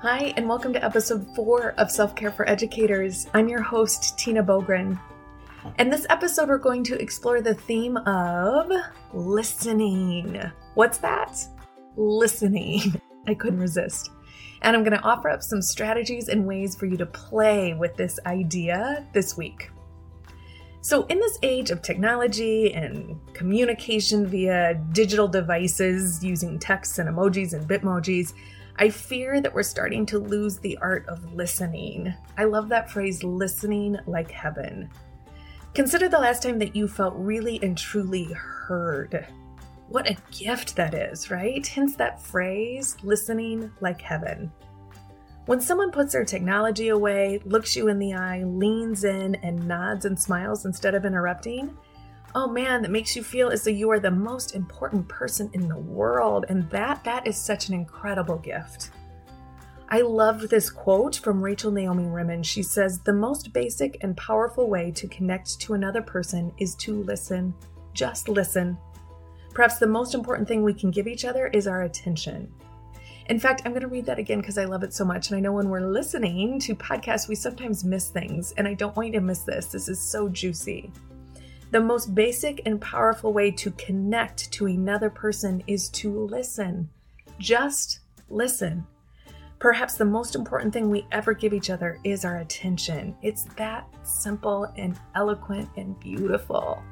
Hi, and welcome to episode four of Self Care for Educators. I'm your host, Tina Boogren. In this episode, we're going to explore the theme of listening. What's that? Listening. I couldn't resist. And I'm going to offer up some strategies and ways for you to play with this idea this week. So, in this age of technology and communication via digital devices using texts and emojis and bitmojis, I fear that we're starting to lose the art of listening. I love that phrase, listening like heaven. Consider the last time that you felt really and truly heard. What a gift that is, right? Hence that phrase, listening like heaven. When someone puts their technology away, looks you in the eye, leans in, and nods and smiles instead of interrupting, oh man, that makes you feel as though you are the most important person in the world. And that that is such an incredible gift. I loved this quote from Rachel Naomi Remen. She says, The most basic and powerful way to connect to another person is to listen. Just listen. Perhaps the most important thing we can give each other is our attention. In fact, I'm going to read that again because I love it so much. And I know when we're listening to podcasts, we sometimes miss things. And I don't want you to miss this. This is so juicy. The most basic and powerful way to connect to another person is to listen. Just listen. Perhaps the most important thing we ever give each other is our attention. It's that simple and eloquent and beautiful.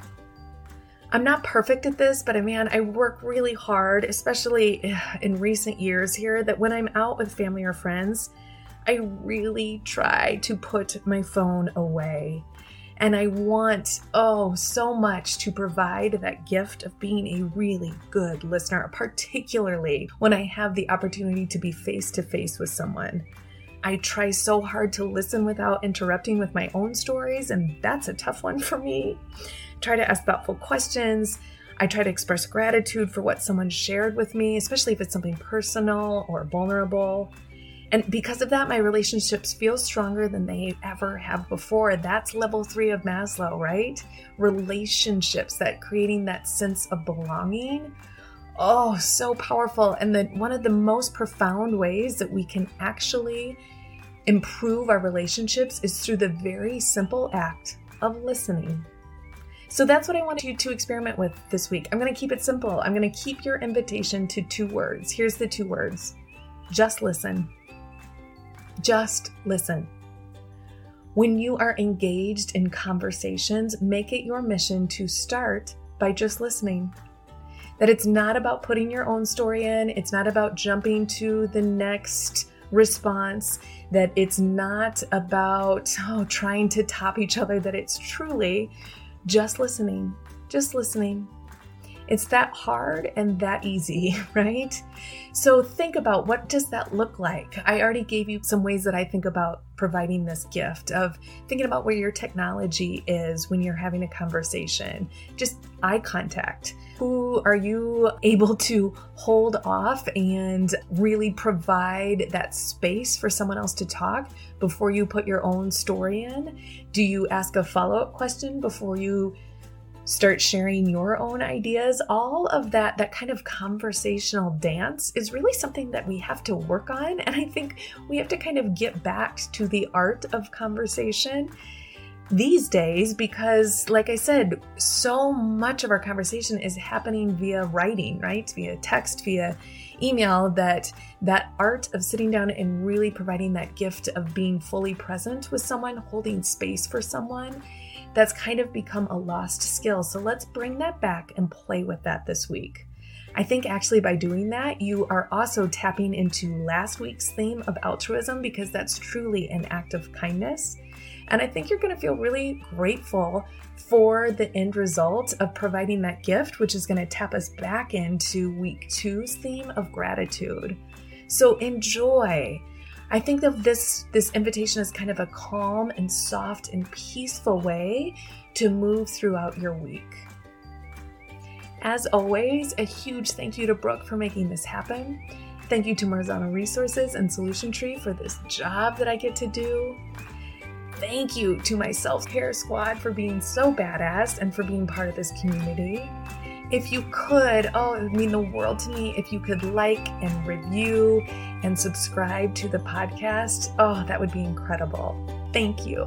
I'm not perfect at this, but I man, I work really hard, especially uh, in recent years here, that when I'm out with family or friends, I really try to put my phone away. And I want, oh, so much to provide that gift of being a really good listener, particularly when I have the opportunity to be face to face with someone. I try so hard to listen without interrupting with my own stories, and that's a tough one for me. Try to ask thoughtful questions. I try to express gratitude for what someone shared with me, especially if it's something personal or vulnerable. And because of that, my relationships feel stronger than they ever have before. That's level three of Maslow, right? Relationships, that creating that sense of belonging. Oh, so powerful. And the, one of the most profound ways that we can actually improve our relationships is through the very simple act of listening. So that's what I want you to experiment with this week. I'm going to keep it simple. I'm going to keep your invitation to two words. Here's the two words just listen. Just listen. When you are engaged in conversations, make it your mission to start by just listening. That it's not about putting your own story in, it's not about jumping to the next response, that it's not about oh, trying to top each other, that it's truly just listening, just listening, it's that hard and that easy, right? So think about what does that look like? I already gave you some ways that I think about providing this gift of thinking about where your technology is when you're having a conversation. Just eye contact. Who are you able to hold off and really provide that space for someone else to talk before you put your own story in? Do you ask a follow up question before you start sharing your own ideas all of that that kind of conversational dance is really something that we have to work on. And i think we have to kind of get back to the art of conversation these days because like i said so much of our conversation is happening via writing right? Via text via email that that art of sitting down and really providing that gift of being fully present with someone holding space for someone that's kind of become a lost skill. So let's bring that back and play with that this week. I think actually by doing that, you are also tapping into last week's theme of altruism because that's truly an act of kindness. And I think you're going to feel really grateful for the end result of providing that gift, which is going to tap us back into week two's theme of gratitude. So enjoy. I think of this this invitation as kind of a calm and soft and peaceful way to move throughout your week. As always, a huge thank you to Brooke for making this happen. Thank you to Marzano Resources and Solution Tree for this job that I get to do. Thank you to my self care squad for being so badass and for being part of this community. If you could, oh, it would mean the world to me if you could like and review and subscribe to the podcast. Oh, that would be incredible. Thank you.